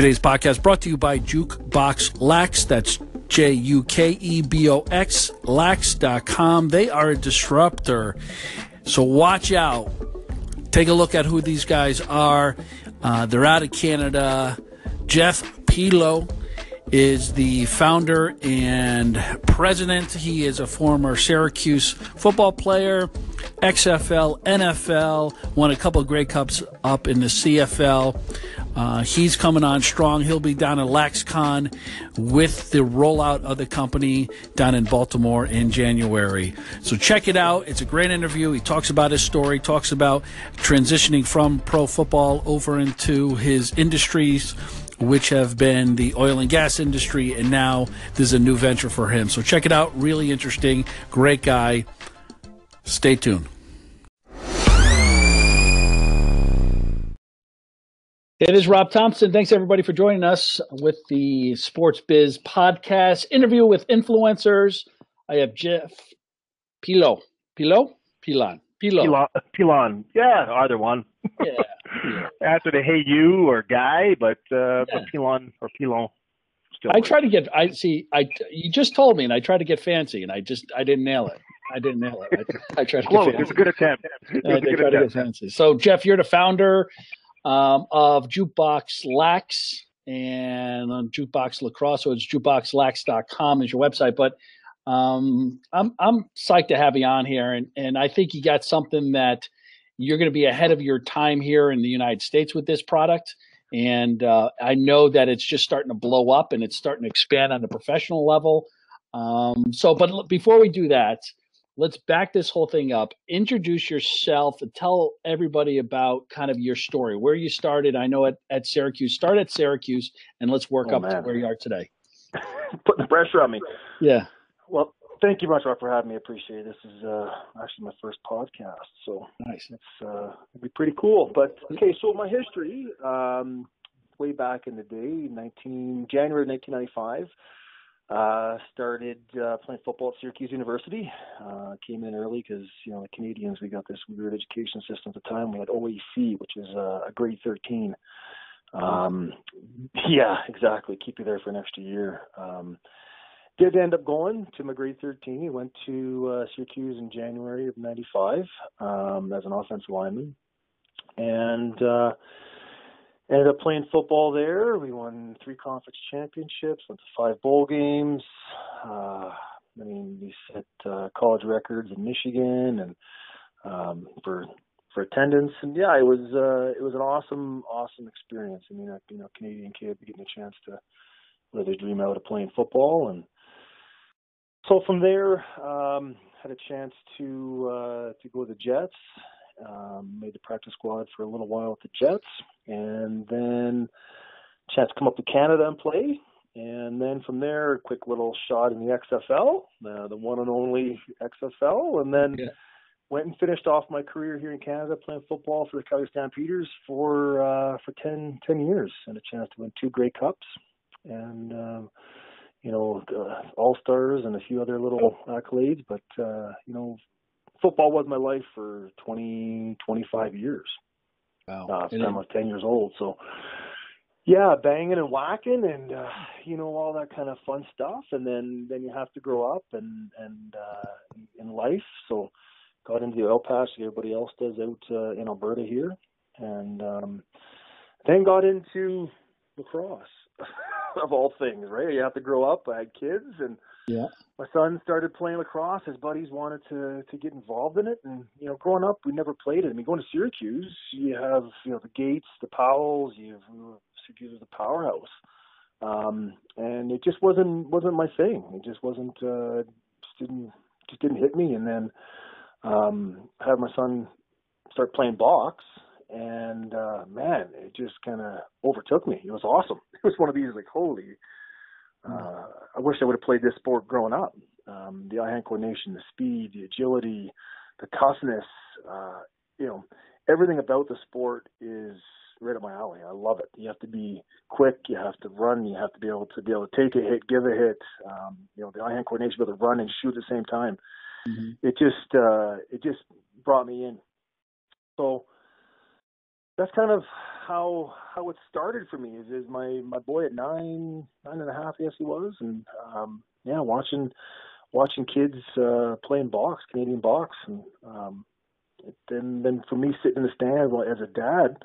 Today's podcast brought to you by Jukebox Lax. That's J U K E B O X, lax.com. They are a disruptor. So watch out. Take a look at who these guys are. Uh, they're out of Canada. Jeff Pilo is the founder and president. He is a former Syracuse football player, XFL, NFL, won a couple of Grey Cups up in the CFL. Uh, he's coming on strong. He'll be down at LaxCon with the rollout of the company down in Baltimore in January. So check it out. It's a great interview. He talks about his story, talks about transitioning from pro football over into his industries which have been the oil and gas industry, and now there's a new venture for him. So check it out. Really interesting. Great guy. Stay tuned. It is Rob Thompson. Thanks everybody for joining us with the Sports Biz podcast interview with influencers. I have Jeff Pilo. Pilo? Pilon. Pilo. Pilon. Pilon. Yeah, either one. Yeah. After the Hey You or Guy, but uh, yeah. but Pilon or Pilon. Still I works. try to get. I see. I you just told me, and I tried to get fancy, and I just I didn't nail it. I didn't nail it. I, I tried to Close. get fancy. It's a good attempt. I, I tried to get fancy. So Jeff, you're the founder um, of Jukebox Lax and on Jukebox Lacrosse. So it's jukeboxlax.com is your website. But um, I'm I'm psyched to have you on here, and and I think you got something that you're going to be ahead of your time here in the United States with this product. And uh, I know that it's just starting to blow up and it's starting to expand on the professional level. Um, so, but before we do that, let's back this whole thing up. Introduce yourself and tell everybody about kind of your story, where you started. I know at, at Syracuse, start at Syracuse, and let's work oh, up man. to where you are today. Putting the pressure on me. Yeah. Well, thank you much for having me. I appreciate it. This is uh, actually my first podcast, so nice. It's uh, it'll be pretty cool. But okay, so my history, um, way back in the day, 19 January 1995. Uh, started uh, playing football at Syracuse University. Uh, came in early because you know the Canadians we got this weird education system at the time. We had OAC, which is uh, a grade 13. Um, yeah, exactly. Keep you there for an extra year. Um, did end up going to my grade 13. He went to uh, Syracuse in January of '95 um, as an offensive lineman, and uh, ended up playing football there. We won three conference championships, went to five bowl games. Uh, I mean, we set uh, college records in Michigan and um, for for attendance. And yeah, it was uh, it was an awesome awesome experience. I mean, a, you know, Canadian kid getting a chance to live his dream out of playing football and so from there, um, had a chance to uh, to go to the Jets. Um, made the practice squad for a little while at the Jets, and then chance to come up to Canada and play. And then from there, a quick little shot in the XFL, uh, the one and only XFL, and then yeah. went and finished off my career here in Canada playing football for the Calgary Stampeders for uh, for 10, 10 years, and a chance to win two Grey Cups, and um, you know, uh, all stars and a few other little accolades. But uh, you know, football was my life for 20, 25 years. Wow. Uh, since I was 10 years old. So, yeah, banging and whacking and, uh, you know, all that kind of fun stuff. And then, then you have to grow up and, and, uh, in life. So got into the oil patch like everybody else does out, uh, in Alberta here. And, um, then got into lacrosse. of all things, right? You have to grow up. I had kids, and yeah, my son started playing lacrosse. His buddies wanted to to get involved in it, and you know, growing up, we never played it. I mean, going to Syracuse, you have you know the Gaits, the Powells. You have Syracuse is a powerhouse, um, and it just wasn't wasn't my thing. It just wasn't uh, just didn't just didn't hit me. And then um, I had my son start playing box and uh, man, it just kind of overtook me. It was awesome. It was one of these like, holy. Uh, I wish I would have played this sport growing up. Um, the eye-hand coordination, the speed, the agility, the toughness. Uh, you know, everything about the sport is right up my alley. I love it. You have to be quick. You have to run. You have to be able to be able to take a hit, give a hit. Um, you know, the eye-hand coordination, be able to run and shoot at the same time. Mm-hmm. It just uh, it just brought me in. So that's kind of how how it started for me. Is is my my boy at nine nine and a half, yes he was, and um, yeah, watching watching kids uh, playing box, Canadian box, and um, then then for me sitting in the stand well, as a dad,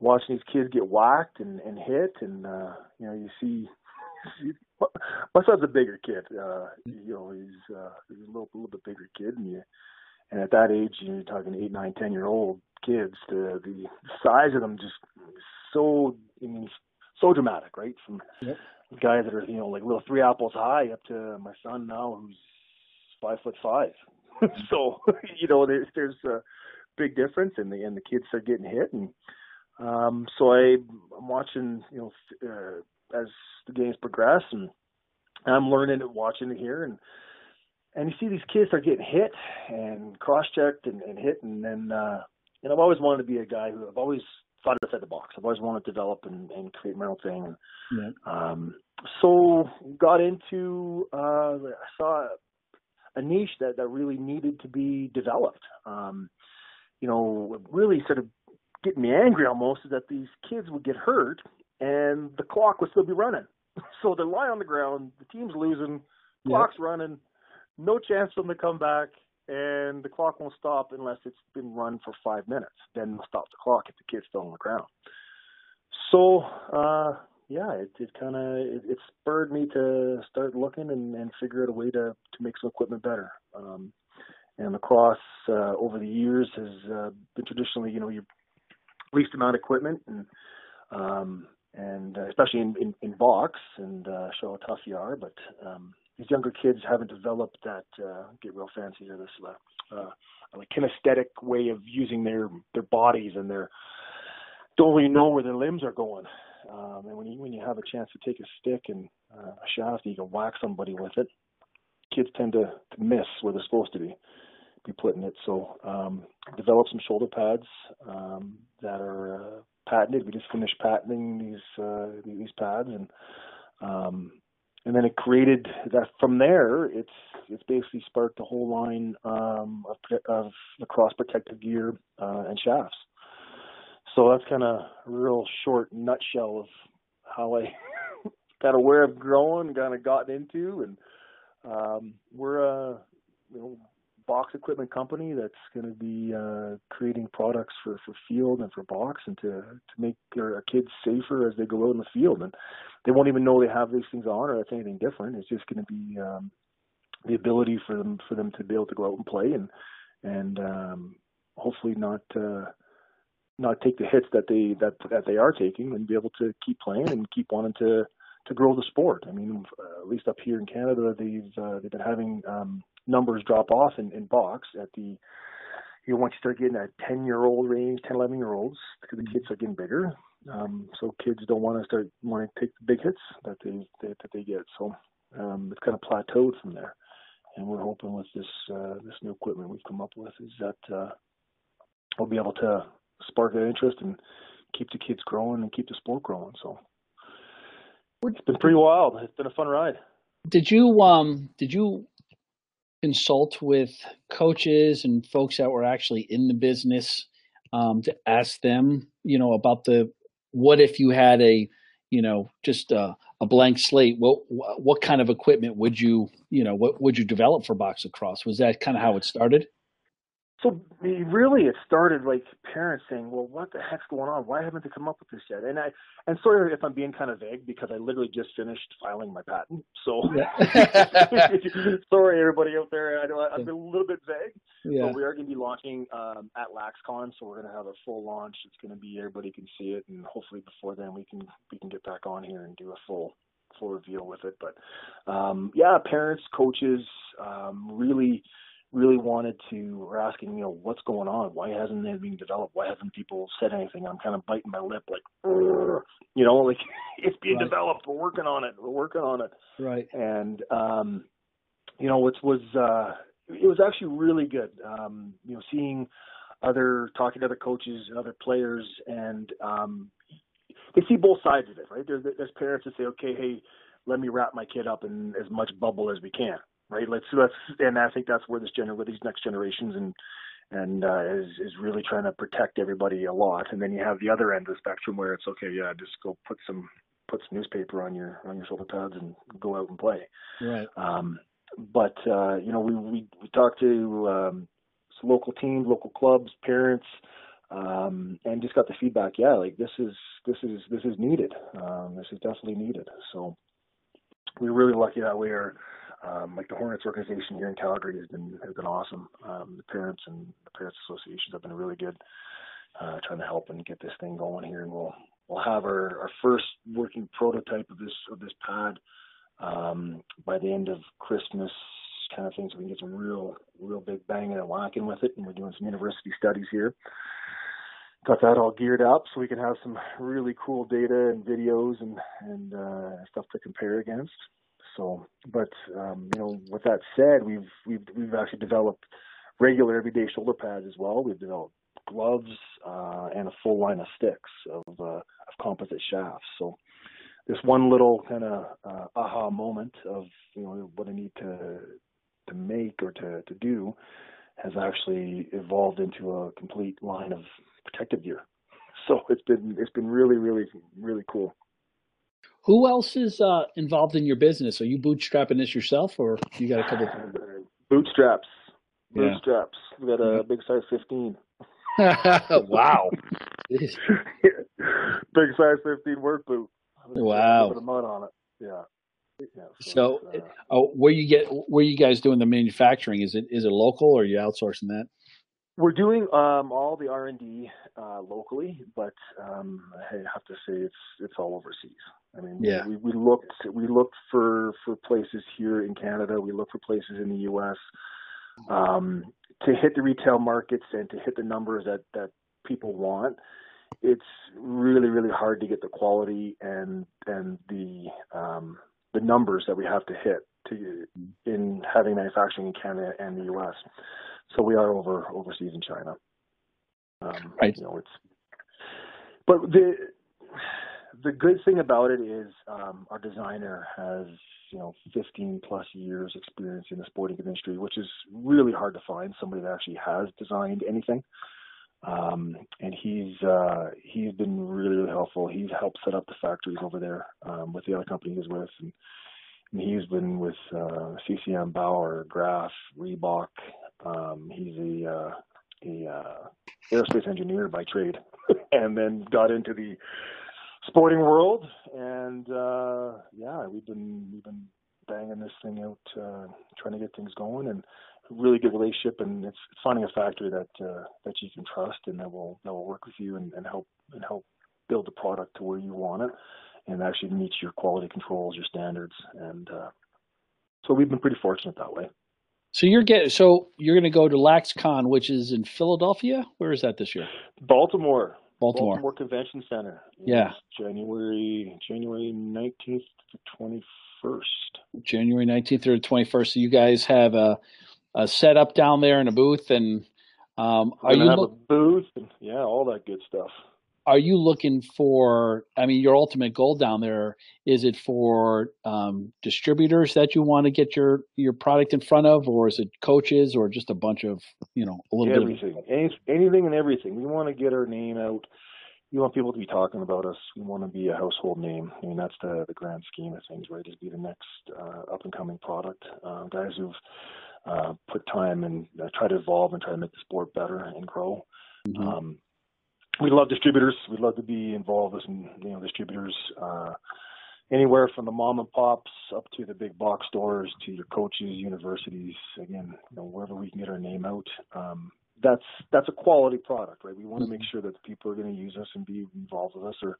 watching these kids get whacked and, and hit, and uh, you know you see. my son's a bigger kid. Uh, you know, he's uh, he's a little, a little bit bigger kid, and you, and at that age, you're talking eight, nine, ten year old kids. The the size of them just so, I mean, so dramatic, right? From yep. guys that are you know like little three apples high up to my son now, who's five foot five. so you know, there's there's a big difference, and the and the kids are getting hit, and um, so I I'm watching you know uh, as the games progress, and I'm learning and watching it here, and and you see these kids are getting hit and cross-checked and, and hit, and then uh, and I've always wanted to be a guy who I've always thought outside the box. I've always wanted to develop and, and create my own thing. And, yeah. um, so got into uh, I saw a niche that that really needed to be developed. Um, you know, really sort of getting me angry almost is that these kids would get hurt and the clock would still be running. So they lie on the ground, the team's losing, clock's yep. running, no chance for them to come back, and the clock won't stop unless it's been run for five minutes. Then they'll stop the clock if the kid's still on the ground. So, uh, yeah, it, it kind of it, it spurred me to start looking and, and figure out a way to to make some equipment better. Um, and lacrosse uh, over the years has uh, been traditionally, you know, your least amount of equipment and um, and uh, especially in, in, in box and uh, show how tough you are. But um, these younger kids haven't developed that uh, get real fancy here. This uh, uh, like kinesthetic way of using their their bodies and their don't really know where their limbs are going. Um, and when you when you have a chance to take a stick and uh, a shaft, and you can whack somebody with it. Kids tend to, to miss where they're supposed to be be putting it. So um, develop some shoulder pads um, that are uh, patented. We just finished patenting these uh, these pads, and um, and then it created that. From there, it's it's basically sparked a whole line um, of, of lacrosse protective gear uh, and shafts. So that's kind of a real short nutshell of how I kind of where I've grown, kind of gotten into, and um, we're a you know box equipment company that's going to be uh, creating products for, for field and for box and to to make their kids safer as they go out in the field and they won't even know they have these things on or it's anything different. It's just going to be um, the ability for them for them to be able to go out and play and and um, hopefully not uh, not take the hits that they that that they are taking and be able to keep playing and keep wanting to to grow the sport. I mean, uh, at least up here in Canada, they've uh, they've been having um, numbers drop off in, in box at the you know once you start getting that 10 year old range 10 11 year olds because the mm-hmm. kids are getting bigger. Um, so kids don't want to start want to take the big hits that they, they that they get. So um, it's kind of plateaued from there. And we're hoping with this uh, this new equipment we've come up with is that uh, we'll be able to spark that interest and keep the kids growing and keep the sport growing. So it's been pretty wild. It's been a fun ride. Did you um did you consult with coaches and folks that were actually in the business um, to ask them, you know, about the what if you had a, you know, just a, a blank slate. What what kind of equipment would you, you know, what would you develop for box lacrosse? Was that kind of how it started? So really, it started like parents saying, "Well, what the heck's going on? Why haven't they come up with this yet?" And I, and sorry if I'm being kind of vague because I literally just finished filing my patent. So yeah. sorry, everybody out there. I know I've been a little bit vague. Yeah. But we are going to be launching um, at LaxCon, so we're going to have a full launch. It's going to be everybody can see it, and hopefully before then we can we can get back on here and do a full full reveal with it. But um, yeah, parents, coaches, um, really really wanted to were asking, you know, what's going on? Why hasn't it been developed? Why haven't people said anything? I'm kind of biting my lip, like, you know, like it's being right. developed. We're working on it. We're working on it. Right. And um, you know, it was uh, it was actually really good. Um, you know, seeing other talking to other coaches and other players, and um, they see both sides of it, right? There's there's parents that say, okay, hey, let me wrap my kid up in as much bubble as we can right? Let's let's and I think that's where this gener where these next generations and and uh, is is really trying to protect everybody a lot. And then you have the other end of the spectrum where it's okay, yeah, just go put some put some newspaper on your on your shoulder pads and go out and play. Right. Um, but uh, you know, we we, we talked to um, local teams, local clubs, parents, um, and just got the feedback. Yeah, like this is this is this is needed. Um, this is definitely needed. So we're really lucky that we are. Um, like the Hornets organization here in Calgary has been has been awesome. Um, the parents and the parents associations have been really good, uh, trying to help and get this thing going here. And we'll we'll have our, our first working prototype of this of this pad um, by the end of Christmas kind of thing, so we can get some real real big banging and whacking with it. And we're doing some university studies here. Got that all geared up so we can have some really cool data and videos and and uh, stuff to compare against. So, but um, you know, with that said, we've we've we've actually developed regular everyday shoulder pads as well. We've developed gloves uh, and a full line of sticks of, uh, of composite shafts. So this one little kind of uh, aha moment of you know what I need to to make or to to do has actually evolved into a complete line of protective gear. So it's been it's been really really really cool. Who else is uh, involved in your business? Are you bootstrapping this yourself, or you got a couple? Of... Bootstraps. Bootstraps. Yeah. We got a big size 15. wow. big size 15 work boot. Wow. Put a mud on it. Yeah. Yeah, so, so uh, oh, where you get where you guys doing the manufacturing? Is it is it local or are you outsourcing that? We're doing um, all the R and D uh, locally, but um, I have to say it's it's all overseas. I mean, yeah. we, we looked we looked for for places here in Canada. We looked for places in the U.S. Um, to hit the retail markets and to hit the numbers that that people want. It's really really hard to get the quality and and the um, the numbers that we have to hit to in having manufacturing in Canada and the U.S. So we are over overseas in China. Um, right. You know, it's but the the good thing about it is um, our designer has you know 15 plus years experience in the sporting industry, which is really hard to find somebody that actually has designed anything. Um, and he's uh, he's been really really helpful. He's helped set up the factories over there um, with the other company he's with, and, and he's been with uh, CCM, Bauer, Graf, Reebok, um, he's a uh, a uh, aerospace engineer by trade, and then got into the sporting world. And uh, yeah, we've been we've been banging this thing out, uh, trying to get things going, and really good relationship. And it's finding a factory that uh, that you can trust and that will that will work with you and, and help and help build the product to where you want it, and actually meets your quality controls, your standards, and uh, so we've been pretty fortunate that way. So you're getting so you're going to go to LaxCon, which is in Philadelphia. Where is that this year? Baltimore. Baltimore. Baltimore Convention Center. Yeah. January January nineteenth to twenty first. January nineteenth or twenty first. So you guys have a a setup down there in a booth, and um, are you have a booth? And, yeah, all that good stuff are you looking for i mean your ultimate goal down there is it for um, distributors that you want to get your your product in front of or is it coaches or just a bunch of you know a little everything. bit of Any, anything and everything. We want to get our name out. We want people to be talking about us. We want to be a household name. I mean that's the the grand scheme of things right is be the next uh, up and coming product. Uh, guys who've uh, put time and uh, try to evolve and try to make the sport better and grow. Mm-hmm. um, we love distributors. We'd love to be involved with some, you know, distributors, uh, anywhere from the mom and pops up to the big box stores to your coaches, universities. Again, you know, wherever we can get our name out. Um, that's that's a quality product, right? We want to make mm-hmm. sure that the people are going to use us and be involved with us, or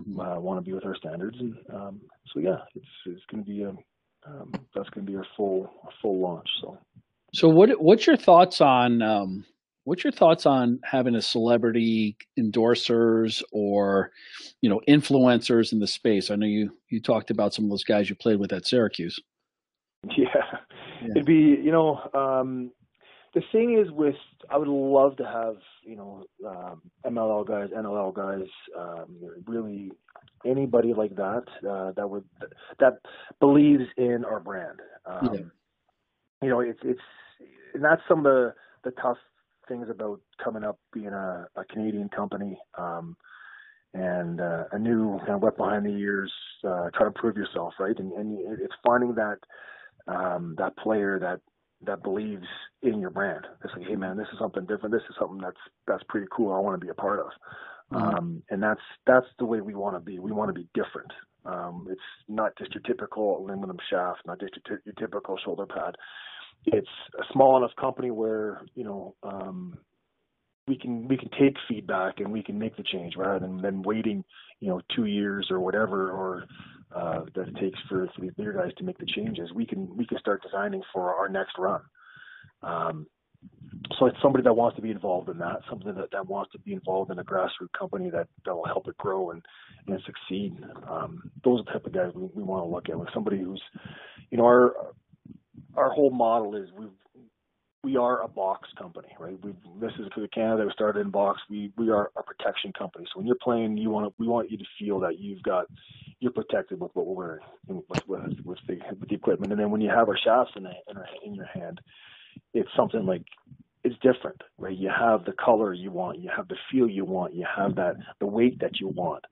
mm-hmm. uh, want to be with our standards. And um, so, yeah, it's it's going to be a um, that's going to be our full full launch. So, so what what's your thoughts on um, What's your thoughts on having a celebrity endorsers or, you know, influencers in the space? I know you you talked about some of those guys you played with at Syracuse. Yeah, yeah. it'd be you know um, the thing is with I would love to have you know um, MLL guys, NLL guys, um, really anybody like that uh, that would that believes in our brand. Um, yeah. You know, it's it's and that's some of the the tough things about coming up being a, a Canadian company. Um, and uh, a new kind of wet behind the ears, uh, try to prove yourself, right? And, and it's finding that um, that player that that believes in your brand. It's like, hey man, this is something different. This is something that's that's pretty cool. I want to be a part of. Mm-hmm. Um, and that's that's the way we want to be. We want to be different. Um, it's not just your typical aluminum shaft, not just your, t- your typical shoulder pad. It's a small enough company where you know um, we can we can take feedback and we can make the change rather than than waiting you know two years or whatever or uh, that it takes for, these bigger guys to make the changes. We can we can start designing for our next run. Um, so it's somebody that wants to be involved in that, somebody that, that wants to be involved in a grassroots company that, that will help it grow and, and succeed. Um, those are the type of guys we, we want to look at. With somebody who's, you know, our our whole model is we we are a box company, right? We this is for Canada. We started in box. We we are a protection company. So when you're playing, you want we want you to feel that you've got you're protected with what we're wearing with with, with the with the equipment. And then when you have our shafts in the, in, our, in your hand, it's something like it's different, right? You have the color you want, you have the feel you want, you have that the weight that you want.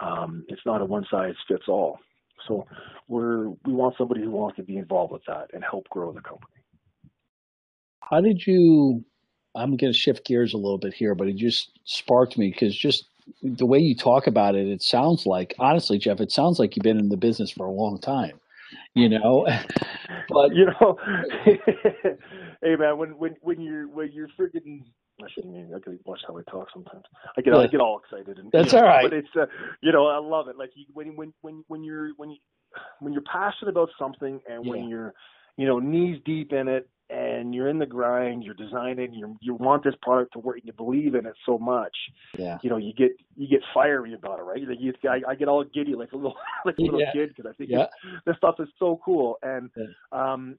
Um, it's not a one size fits all. So we're we want somebody who wants to be involved with that and help grow the company. How did you? I'm going to shift gears a little bit here, but it just sparked me because just the way you talk about it, it sounds like honestly, Jeff, it sounds like you've been in the business for a long time. You know, but you know, hey man, when when when you're when you're freaking I shouldn't even. I can watch how I talk sometimes. I get yeah. I get all excited and that's you know, all right. But it's uh, you know I love it. Like you, when when when when you're when you when you're passionate about something and when you're you know knees deep in it and you're in the grind, you're designing, you you want this product to work, you believe in it so much. Yeah. You know, you get you get fiery about it, right? Like you, I, I get all giddy like a little like a little yeah. kid because I think yeah. this stuff is so cool. And yeah. um,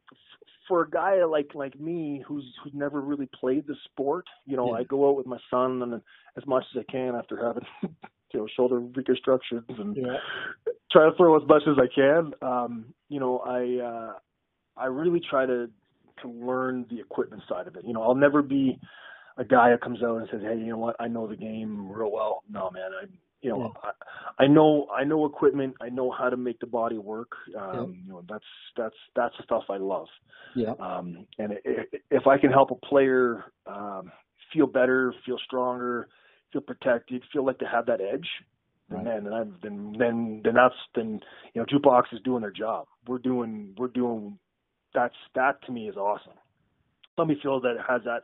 for a guy like like me who's who's never really played the sport, you know, yeah. I go out with my son and as much as I can after having you know shoulder reconstructions and yeah. try to throw as much as I can. Um, you know, I uh, I really try to to learn the equipment side of it. You know, I'll never be a guy that comes out and says, "Hey, you know what? I know the game real well." No, man. I, you know, yeah. I, I know I know equipment. I know how to make the body work. Um, yeah. You know, that's that's that's stuff I love. Yeah. Um, and it, if I can help a player um, feel better, feel stronger, feel protected, feel like they have that edge, right. then then, I'm, then then then that's then you know, jukebox is doing their job. We're doing we're doing that's that to me is awesome. Somebody feel that it has that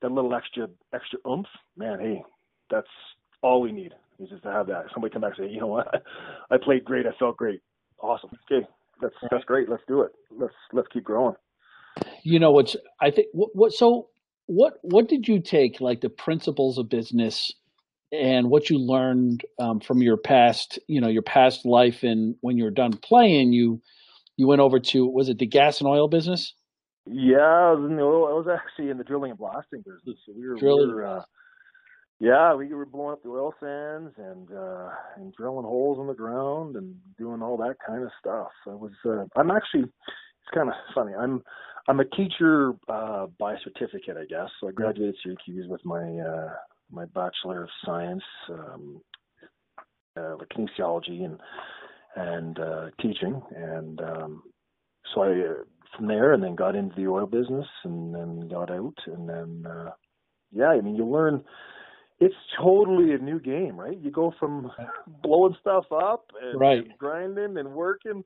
that little extra extra oomph. Man, hey, that's all we need is just to have that. Somebody come back and say, you know what, I played great. I felt great. Awesome. Okay, that's that's great. Let's do it. Let's let's keep growing. You know what's I think what, what so what what did you take like the principles of business and what you learned um, from your past you know your past life and when you're done playing you you went over to was it the gas and oil business? Yeah, I was, in the oil, I was actually in the drilling and blasting business. So we were, drilling. We were, uh, yeah, we were blowing up the oil sands and uh, and drilling holes in the ground and doing all that kind of stuff. I was uh, I'm actually it's kind of funny. I'm I'm a teacher uh, by certificate, I guess. So I graduated Syracuse with my uh, my bachelor of science, um, uh, like kinesiology and and uh, teaching, and um, so I uh, from there, and then got into the oil business, and then got out, and then uh, yeah, I mean, you learn. It's totally a new game, right? You go from blowing stuff up and, right. grinding and working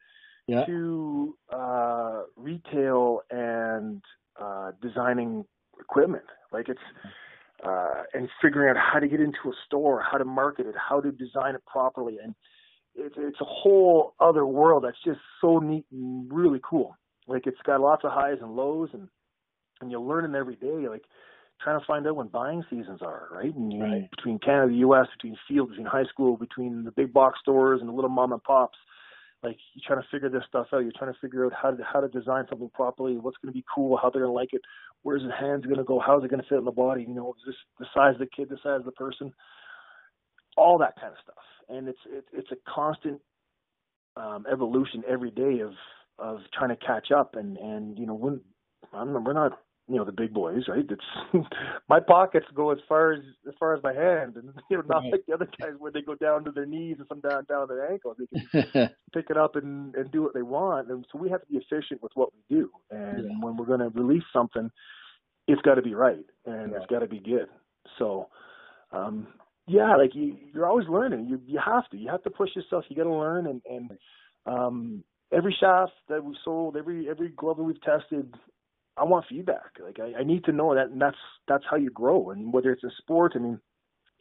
yeah. to uh, retail and uh, designing equipment. Like it's uh, and figuring out how to get into a store, how to market it, how to design it properly, and it's it's a whole other world that's just so neat and really cool. Like it's got lots of highs and lows, and and you're learning every day. Like trying to find out when buying seasons are, right? And you, right. between Canada, the U.S., between field, between high school, between the big box stores and the little mom and pops. Like you're trying to figure this stuff out. You're trying to figure out how to how to design something properly. What's going to be cool? How they're going to like it? Where's the hands going to go? How's it going to fit in the body? You know, is this the size of the kid, the size of the person? All that kind of stuff and it's it, it's a constant um, evolution every day of of trying to catch up and and you know when I'm, we're not you know the big boys, right? It's my pockets go as far as as far as my hand, and you know not right. like the other guys where they go down to their knees and some down down to their ankles. They can pick it up and and do what they want, and so we have to be efficient with what we do. And yeah. when we're going to release something, it's got to be right and yeah. it's got to be good. So, um, yeah, like you, you're always learning. You you have to you have to push yourself. You got to learn and and um, every shaft that we sold, every every glove that we've tested, I want feedback. Like I, I need to know that, and that's that's how you grow. And whether it's a sport, I mean,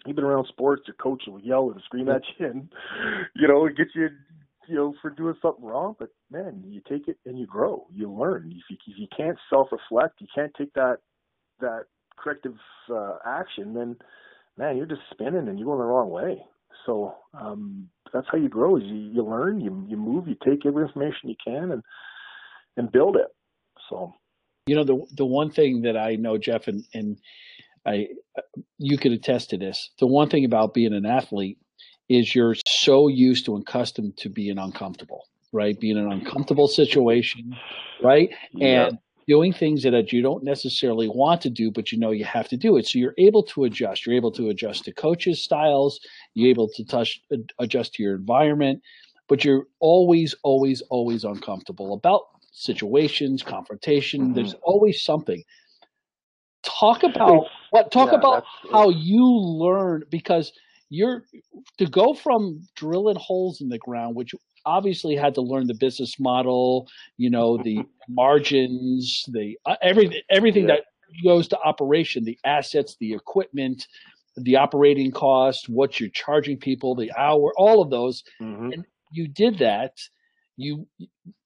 you've been around sports, your coach will yell and scream at you, and you know, get you, you know, for doing something wrong. But man, you take it and you grow. You learn. If you, if you can't self-reflect, you can't take that that corrective uh, action, then man, you're just spinning and you're going the wrong way. So um, that's how you grow. Is you, you learn, you you move, you take every information you can, and and build it. So you know, the the one thing that I know, Jeff, and and I, uh, you could attest to this. The one thing about being an athlete is you're so used to and accustomed to being uncomfortable, right? Being an uncomfortable situation, right? Yeah. And doing things that uh, you don't necessarily want to do, but you know you have to do it. So you're able to adjust. You're able to adjust to coaches' styles. You're able to touch, adjust to your environment, but you're always, always, always uncomfortable about situations, confrontation. Mm-hmm. There's always something. Talk about what? Talk yeah, about how you learn because you're to go from drilling holes in the ground, which obviously had to learn the business model, you know, the margins, the uh, everything, everything yeah. that goes to operation, the assets, the equipment, the operating cost, what you're charging people, the hour, all of those. Mm-hmm. And you did that. You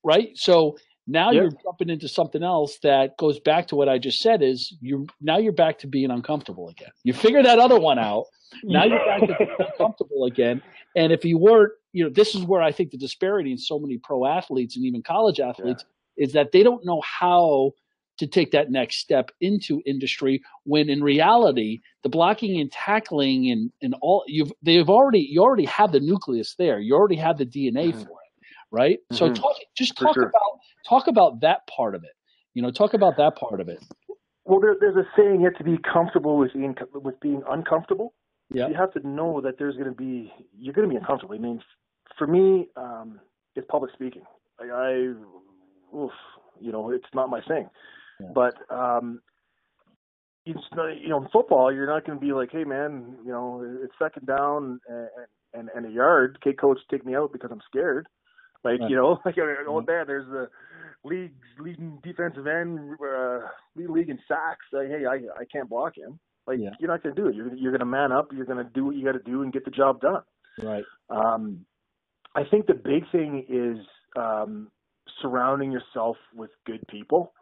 right. So now yep. you're jumping into something else that goes back to what I just said is you now you're back to being uncomfortable again. You figure that other one out. Now you're back to being uncomfortable again. And if you weren't, you know, this is where I think the disparity in so many pro athletes and even college athletes yeah. is that they don't know how to take that next step into industry when in reality the blocking and tackling and, and all you've they've already you already have the nucleus there. You already have the DNA mm-hmm. for it right? Mm-hmm. So talk, just talk sure. about talk about that part of it. You know, talk about that part of it. Well, there, there's a saying: you have to be comfortable with being with being uncomfortable. Yeah. You have to know that there's going to be you're going to be uncomfortable. I mean, for me, um, it's public speaking. Like I, oof, you know, it's not my thing. Yeah. But um, it's not, you know, in football, you're not going to be like, hey man, you know, it's second down and, and and a yard. Okay, coach, take me out because I'm scared. Like right. you know, like oh man, there's the league's leading defensive end, uh, lead league in sacks. Like, hey, I I can't block him. Like yeah. you're not gonna do it. You're you're gonna man up. You're gonna do what you got to do and get the job done. Right. Um, I think the big thing is um, surrounding yourself with good people.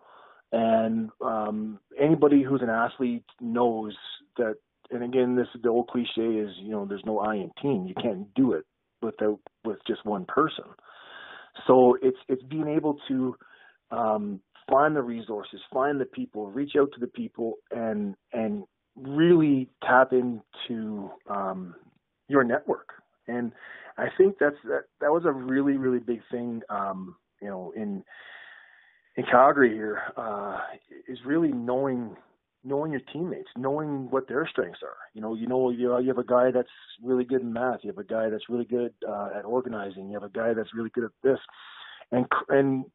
And um, anybody who's an athlete knows that. And again, this the old cliche is you know there's no I in team. You can't do it without with just one person. So it's it's being able to um, find the resources, find the people, reach out to the people, and and really tap into um, your network. And I think that's that that was a really really big thing. Um, you know, in in Calgary here, uh, is really knowing knowing your teammates, knowing what their strengths are. You know, you know, you, you have a guy that's really good in math. You have a guy that's really good uh, at organizing. You have a guy that's really good at this, and and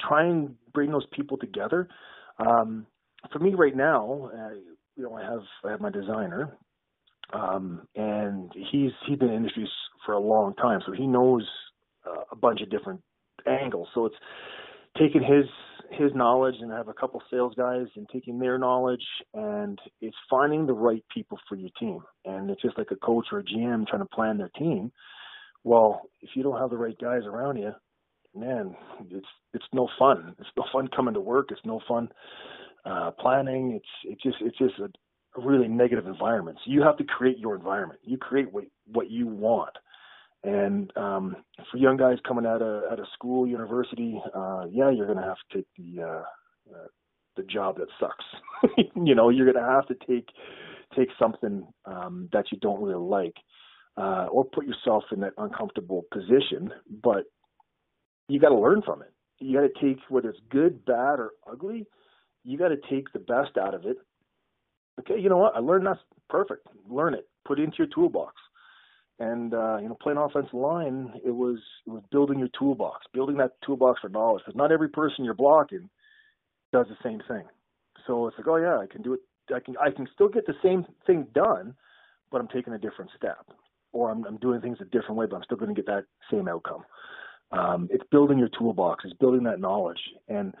try and bring those people together. Um, for me right now, uh, you know, I have I have my designer, um, and he's he's been in industries for a long time, so he knows uh, a bunch of different angles. So it's taking his his knowledge and I have a couple sales guys and taking their knowledge and it's finding the right people for your team. And it's just like a coach or a GM trying to plan their team. Well, if you don't have the right guys around you, man, it's it's no fun. It's no fun coming to work. It's no fun uh, planning. It's it's just it's just a, really negative environment. So you have to create your environment. You create what what you want. And um, for young guys coming out of out of school, university, uh, yeah, you're to have to take the uh, uh, the job that sucks. you know, you're to have to take take something um, that you don't really like, uh, or put yourself in that uncomfortable position. But you got to learn from it. You got to take whether it's good, bad, or ugly. you got to take the best out of it. Okay, you know what? I learned that's perfect. Learn it. Put it into your toolbox. And uh, you know, playing offensive line, it was it was building your toolbox, building that toolbox for knowledge. Because not every person you're blocking does the same thing. So it's like, oh yeah, I can do it. I can I can still get the same thing done, but I'm taking a different step, or I'm, I'm doing things a different way, but I'm still going to get that same outcome. Um, it's building your toolbox, it's building that knowledge, and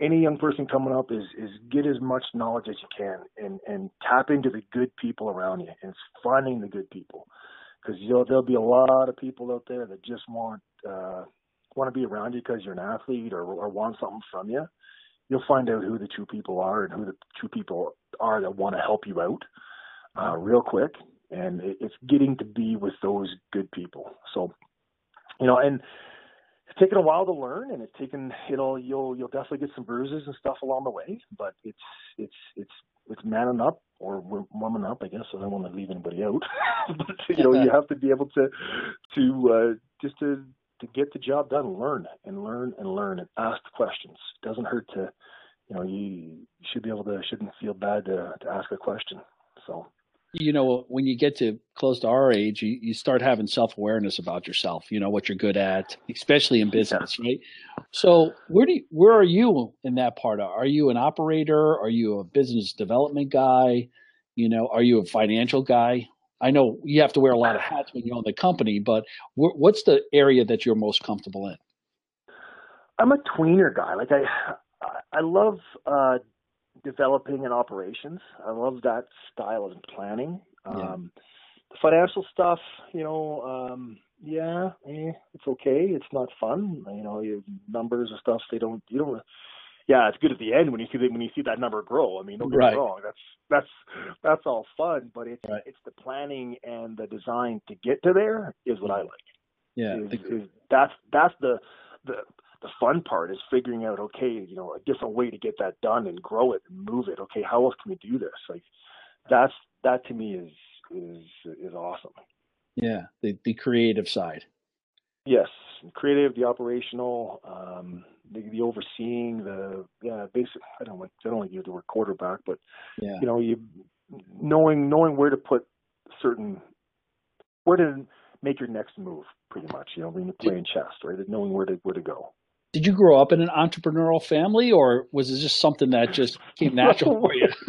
any young person coming up is is get as much knowledge as you can, and and tap into the good people around you, and finding the good people because you'll there'll be a lot of people out there that just want uh, want to be around you because you're an athlete or, or want something from you. You'll find out who the true people are and who the true people are that want to help you out uh, real quick. And it, it's getting to be with those good people. So, you know, and it's taken a while to learn, and it's taken you know you'll you'll definitely get some bruises and stuff along the way, but it's it's it's it's manning up or warming up, I guess. I don't want to leave anybody out, but you know, you have to be able to to uh, just to to get the job done, learn and learn and learn and ask questions. It doesn't hurt to, you know, you should be able to shouldn't feel bad to to ask a question. So you know, when you get to close to our age, you, you start having self awareness about yourself. You know what you're good at, especially in business, right? So where do you, where are you in that part? Are you an operator? Are you a business development guy? You know, are you a financial guy? I know you have to wear a lot of hats when you own the company, but what's the area that you're most comfortable in? I'm a tweener guy. Like I, I love uh, developing and operations. I love that style of planning. Yeah. Um, the financial stuff, you know, um, yeah, eh, it's okay. It's not fun. You know, you numbers and stuff. They don't. You don't. Yeah, it's good at the end when you see the, when you see that number grow. I mean, don't get right. me wrong. That's that's that's all fun, but it's right. it's the planning and the design to get to there is what I like. Yeah, is, is that's that's the the the fun part is figuring out okay you know a different way to get that done and grow it and move it. Okay how else can we do this? Like that's that to me is is is awesome. Yeah the the creative side. Yes creative the operational um the, the overseeing the yeah basic i don't like i don't like use the word quarterback but yeah. you know you knowing knowing where to put certain where to make your next move pretty much you know when you're playing chess right? Knowing where to where to go did you grow up in an entrepreneurial family or was it just something that just came natural for you?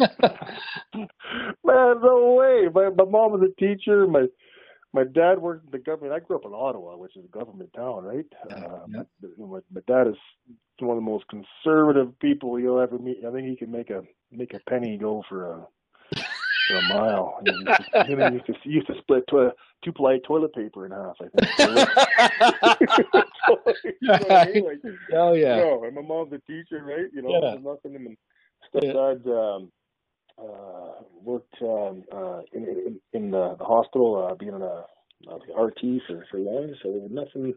Man, no way. My my mom was a teacher. My my dad worked in the government. I grew up in Ottawa, which is a government town, right? Yeah, uh, yeah. My, my dad is one of the most conservative people you'll ever meet. I think he can make a make a penny go for a for a mile. He used to, he used to, used to split to, two ply toilet paper in half. I think. so, so anyway, oh yeah. No, and my mom's a teacher, right? You know, yeah. nothing. And stepdad yeah. um, uh, worked um, uh, in, in in the, the hospital, uh, being on a uh, the RT for for long. So nothing,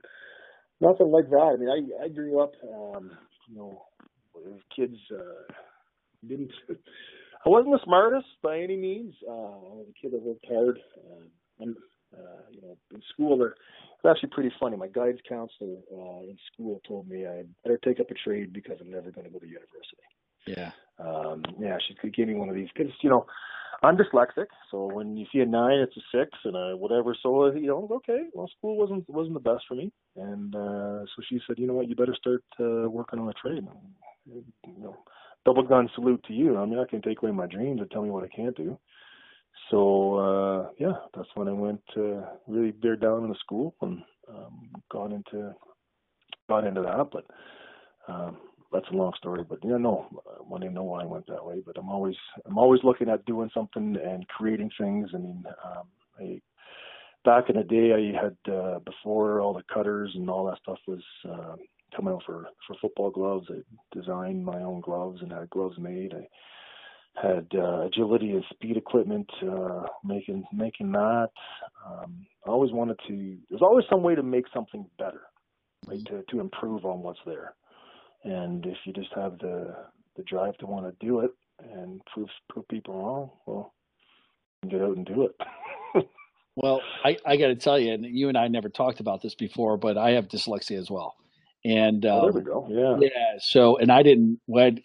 nothing like that. I mean, I I grew up, um, you know, as kids uh, didn't. I wasn't the smartest by any means. Uh, I was a kid that worked hard. Uh, and, uh, you know, in school, there, it's actually pretty funny. My guidance counselor uh, in school told me I better take up a trade because I'm never going to go to university. Yeah. Um, yeah, she gave me one of these because you know I'm dyslexic, so when you see a nine, it's a six, and a whatever. So you know, okay, well, school wasn't wasn't the best for me, and uh, so she said, you know what, you better start uh, working on a trade. You know, double gun salute to you. I mean, I can take away my dreams and tell me what I can't do. So uh, yeah, that's when I went uh, really bear down in the school and um, got into got into that. But um, that's a long story. But yeah, no, I want to know why I went that way. But I'm always I'm always looking at doing something and creating things. I mean, um, I back in the day, I had uh, before all the cutters and all that stuff was. Uh, come out for for football gloves. I designed my own gloves and had gloves made. I had uh, agility and speed equipment, uh, making making that. Um, I always wanted to. There's always some way to make something better, right? To to improve on what's there. And if you just have the the drive to want to do it and prove prove people wrong, well, get out and do it. well, I I got to tell you, and you and I never talked about this before, but I have dyslexia as well And oh, there um, we go. Yeah. yeah, so and I didn't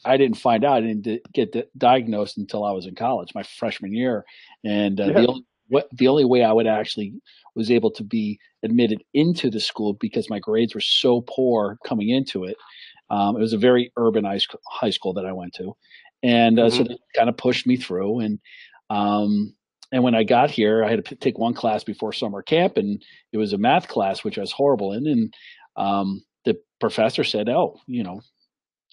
I didn't find out. I didn't get di- diagnosed until I was in college, my freshman year. And uh, Yeah. the only what the only way I would actually was able to be admitted into the school because my grades were so poor coming into it. Um, it was a very urban high school, that I went to, and uh, so Mhm. they kind of pushed me through. And um, and when I got here, I had to p- take one class before summer camp, and it was a math class which I was horrible in. And um, professor said, "Oh, you know."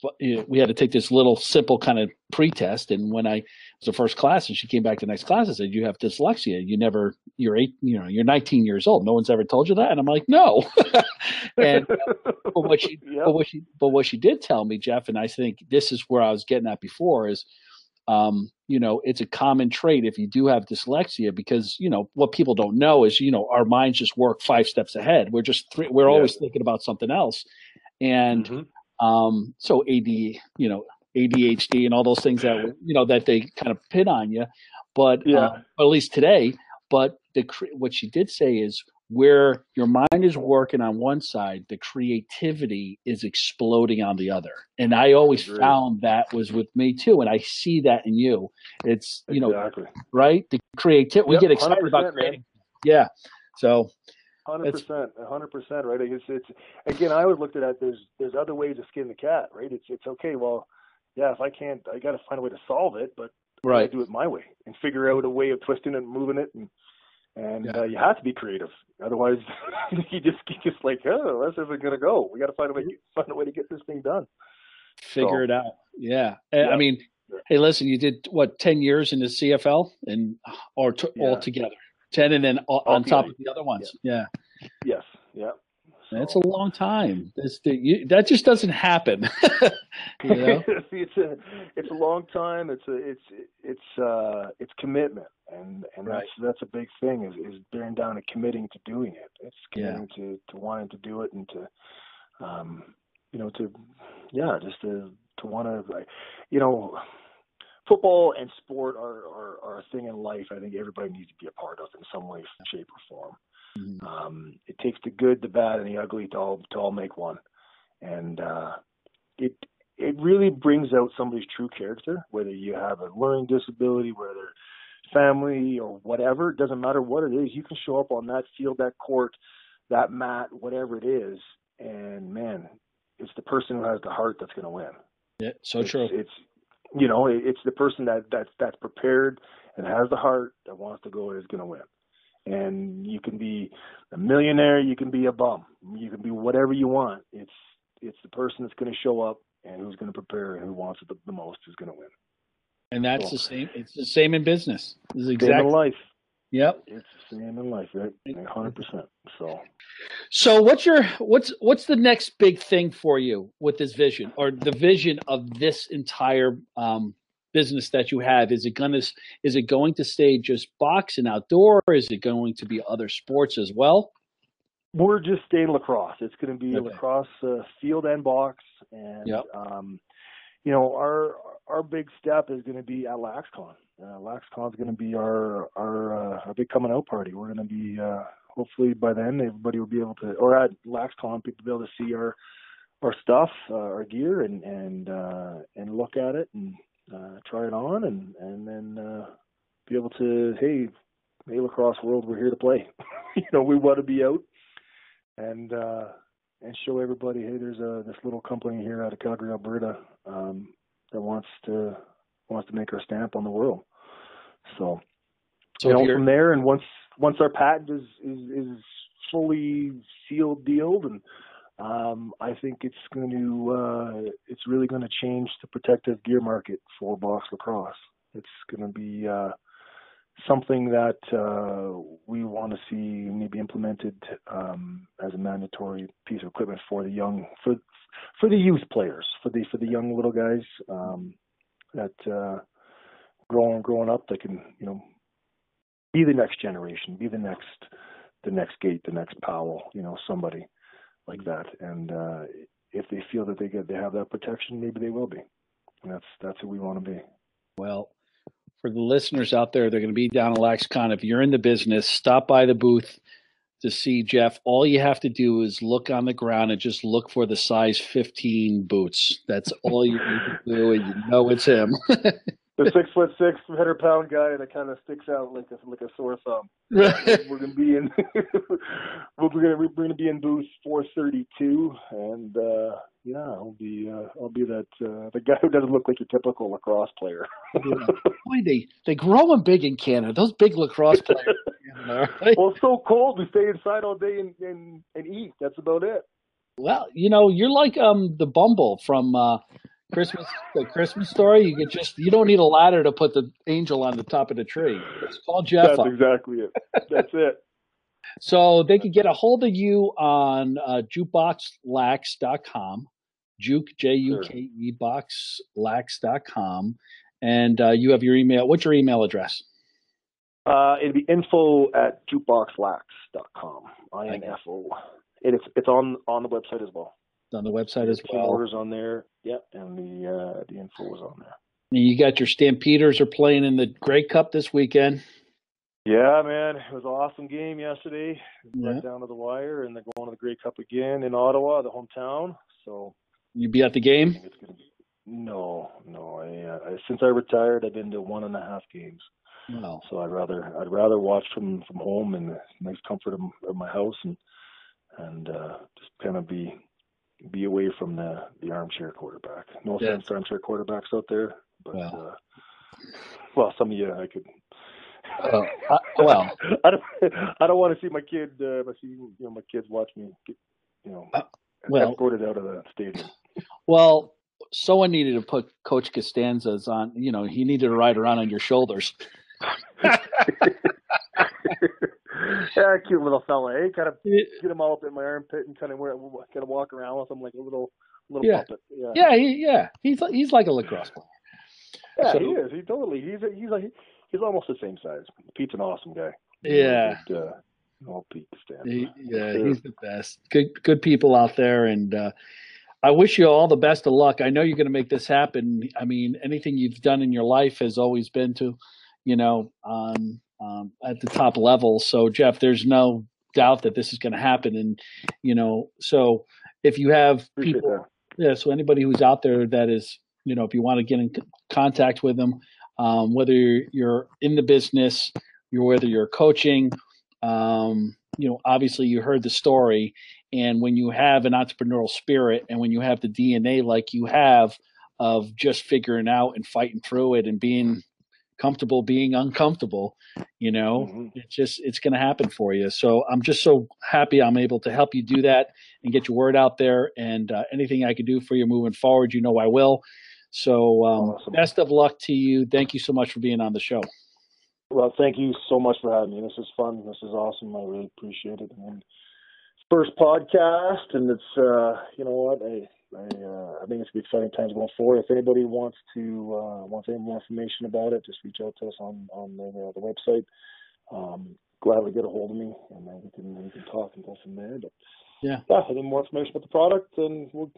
know, We had to take this little simple kind of pre-test, and when I was the first class, and she came back to the next class and said, "You have dyslexia. You never, you're eight, you know, you're 19 years old. No one's ever told you that." And I'm like, "No." and but what she yeah. but what she but what she did tell me, Jeff, and I think this is where I was getting at before is um, you know, it's a common trait if you do have dyslexia because, you know, what people don't know is, you know, our minds just work five steps ahead. We're just three, we're Yeah. always thinking about something else. And Mhm. um so AD, you know, ADHD and all those things that you know that they kind of pin on you. But Yeah. uh, at least today, but the what she did say is where your mind is working on one side, the creativity is exploding on the other. And I always Agreed. found that was with me too. And I see that in you. It's, you know, right? The creativity, we get excited 100%, about man. creating. Yeah. So, Hundred percent, hundred percent, right? It's it's again. I always looked at that. There's there's other ways to skin the cat, right? It's it's okay. Well, yeah, if I can't, I got to find a way to solve it, but I right. do it my way and figure out a way of twisting and moving it, and and Yeah. uh, you have to be creative. Otherwise, you just you just like, oh, where's it gonna go? We got to find a way find a way to get this thing done. Figure So- it out. Yeah. I Yeah. mean, hey, listen, you did what, 10 years in the CFL and, or t- Yeah. all together? 10 and then o- on top of the other ones. Yeah. Yes, yeah. That's a long time. The, you, that just doesn't happen. you know? it's a it's a long time. It's a it's it's uh it's commitment, and and Right. that's that's a big thing is is bearing down and committing to doing it. It's Yeah. to to wanting to do it and to um you know to yeah just to to want to like you know football and sport are, are are a thing in life. I think everybody needs to be a part of in some way, shape, or form. Mhm. Um, it takes the good, the bad, and the ugly to all to all make one, and uh, it it really brings out somebody's true character. Whether you have a learning disability, whether family or whatever, it doesn't matter what it is. You can show up on that field, that court, that mat, whatever it is, and man, it's the person who has the heart that's going to win. Yeah. So it's, true. It's you know, it- it's the person that that's that's prepared and has the heart that wants to go is going to win. And you can be a millionaire, you can be a bum, you can be whatever you want. It's it's the person that's going to show up and who's going to prepare and who wants it the, the most is going to win. And that's Cool. the same. It's the same in business. This is Same exactly. in life. Yep. It's the same in life, right? Hundred percent. So So what's your what's what's the next big thing for you with this vision or the vision of this entire um, business that you have? Is it gonna is it going to stay just boxing outdoor? Is it going to be other sports as well? we're just staying lacrosse. It's going to be Okay. lacrosse uh, field and box, and Yep. um, you know our our big step is going to be at LaxCon. Uh, LaxCon is going to be our our uh, our big coming out party. We're going to be uh, hopefully by then everybody will be able to, or at LaxCon, people will be able to see our our stuff, uh, our gear, and and uh, and look at it and uh, try it on, and and then uh, be able to hey. Hey, lacrosse world, we're here to play. you know, we want to be out and uh, and show everybody, hey, there's a this little company here out of Calgary, Alberta, um, that wants to wants to make our stamp on the world. So, So you know, from there, and once once our patent is is, is fully sealed, dealed, and um, I think it's going to uh, it's really going to change the protective gear market for box lacrosse. It's going to be uh, something that uh, we want to see maybe implemented um, as a mandatory piece of equipment for the young for for the youth players for the for the young little guys um, that uh, growing growing up that can you know be the next generation, be the next the next Gait, the next Powell, you know somebody like that, and uh, if they feel that they get they have that protection, maybe they will be. And that's that's who we want to be. Well, for the listeners out there, they're going to be down at LaxCon. If you're in the business, stop by the booth, to see Jeff, all you have to do is look on the ground and just look for the size 15 boots. That's all you need to do, and you know it's him. the six foot six, hundred pound guy that kind of sticks out like a like a sore thumb. we're gonna be in we're gonna we're gonna be in booth four thirty two, and uh, yeah, I'll be uh, I'll be that uh, the guy who doesn't look like your typical lacrosse player. yeah. Boy, they they growing big in Canada. Those big lacrosse players. well, it's so cold. We stay inside all day and, and and eat. That's about it. Well, you know, you're like um the Bumble from uh, Christmas the Christmas story. You get just you don't need a ladder to put the angel on the top of the tree. It's called Jeff. That's up. exactly it. That's it. So they could get a hold of you on uh, jukeboxlax.com, juke, J U K E boxlax.com. And uh, you have your email. What's your email address? Uh, it'd be info at jukeboxlax.com. I N F O. It's it's on on the website as well. It's on the website as well. Orders on there. Yeah, and the uh, the info is on there. You got your Stampeders are playing in the Grey Cup this weekend. Yeah, man, it was an awesome game yesterday. Yeah. Right down to the wire, and they're going to the Grey Cup again in Ottawa, the hometown. So you be at the game? Be, no, no. I, uh, since I retired, I've been to one and a half games. Wow. So I'd rather I'd rather watch from from home in the nice comfort of, of my house and and uh, just kind of be be away from the the armchair quarterback. No offense to armchair quarterbacks out there, but wow. uh, well, some of you I could uh, I, well, I don't. I don't want to see my kid. Uh, I see you know my kids watch me. Get, you know, uh, well, escorted out of the stadium. Well, someone needed to put Coach Costanza's on. You know, he needed to ride around on your shoulders. yeah, cute little fella, eh? Kind of get him all up in my armpit and kind of wear, kind of walk around with him like a little little yeah. puppet. Yeah, yeah, he, yeah. He's he's like a lacrosse player. Yeah, so, he is. He totally. He's a, he's like he's almost the same size. Pete's an awesome guy. Yeah. Good, uh, all Pete He, yeah, sure. he's the best. Good, good people out there, and uh, I wish you all the best of luck. I know you're going to make this happen. I mean, anything you've done in your life has always been to, you know, um, um, at the top level. So, Jeff, there's no doubt that this is going to happen, and you know, so if you have people, yeah, so anybody who's out there that is, you know, if you want to get in contact with them, um, whether you're in the business, you're, whether you're coaching, um, you know, obviously you heard the story. And when you have an entrepreneurial spirit and when you have the DNA like you have of just figuring out and fighting through it and being comfortable being uncomfortable, you know, mm-hmm. it's just, it's going to happen for you. So I'm just so happy I'm able to help you do that and get your word out there. And uh, anything I can do for you moving forward, you know, I will. So, um, awesome. best of luck to you. Thank you so much for being on the show. Well, thank you so much for having me. This is fun. This is awesome. I really appreciate it. And first podcast, and it's uh, you know what I I, uh, I think it's gonna be exciting times going forward. If anybody wants to uh, wants any more information about it, just reach out to us on on the, uh, the website. Um, gladly get a hold of me, and then we can we can talk and go from there. But yeah, yeah, any more information about the product, and we'll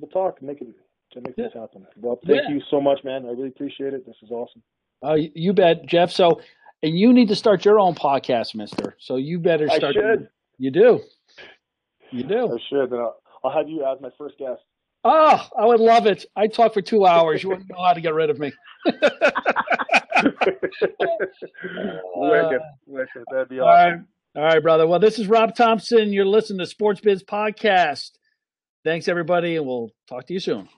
we'll talk and make it to make yeah. this happen. Well, thank yeah. you so much, man. I really appreciate it. This is awesome. Uh, you bet, Jeff. So, and you need to start your own podcast, Mister. So you better start. I should. You do. You do. I should. And I'll, I'll have you as my first guest. Oh, I would love it. I talk for two hours. You wouldn't know how to get rid of me. wicked, wicked. That'd be awesome. All right. All right, brother. Well, this is Rob Thompson. You're listening to Sports Biz Podcast. Thanks, everybody, and we'll talk to you soon.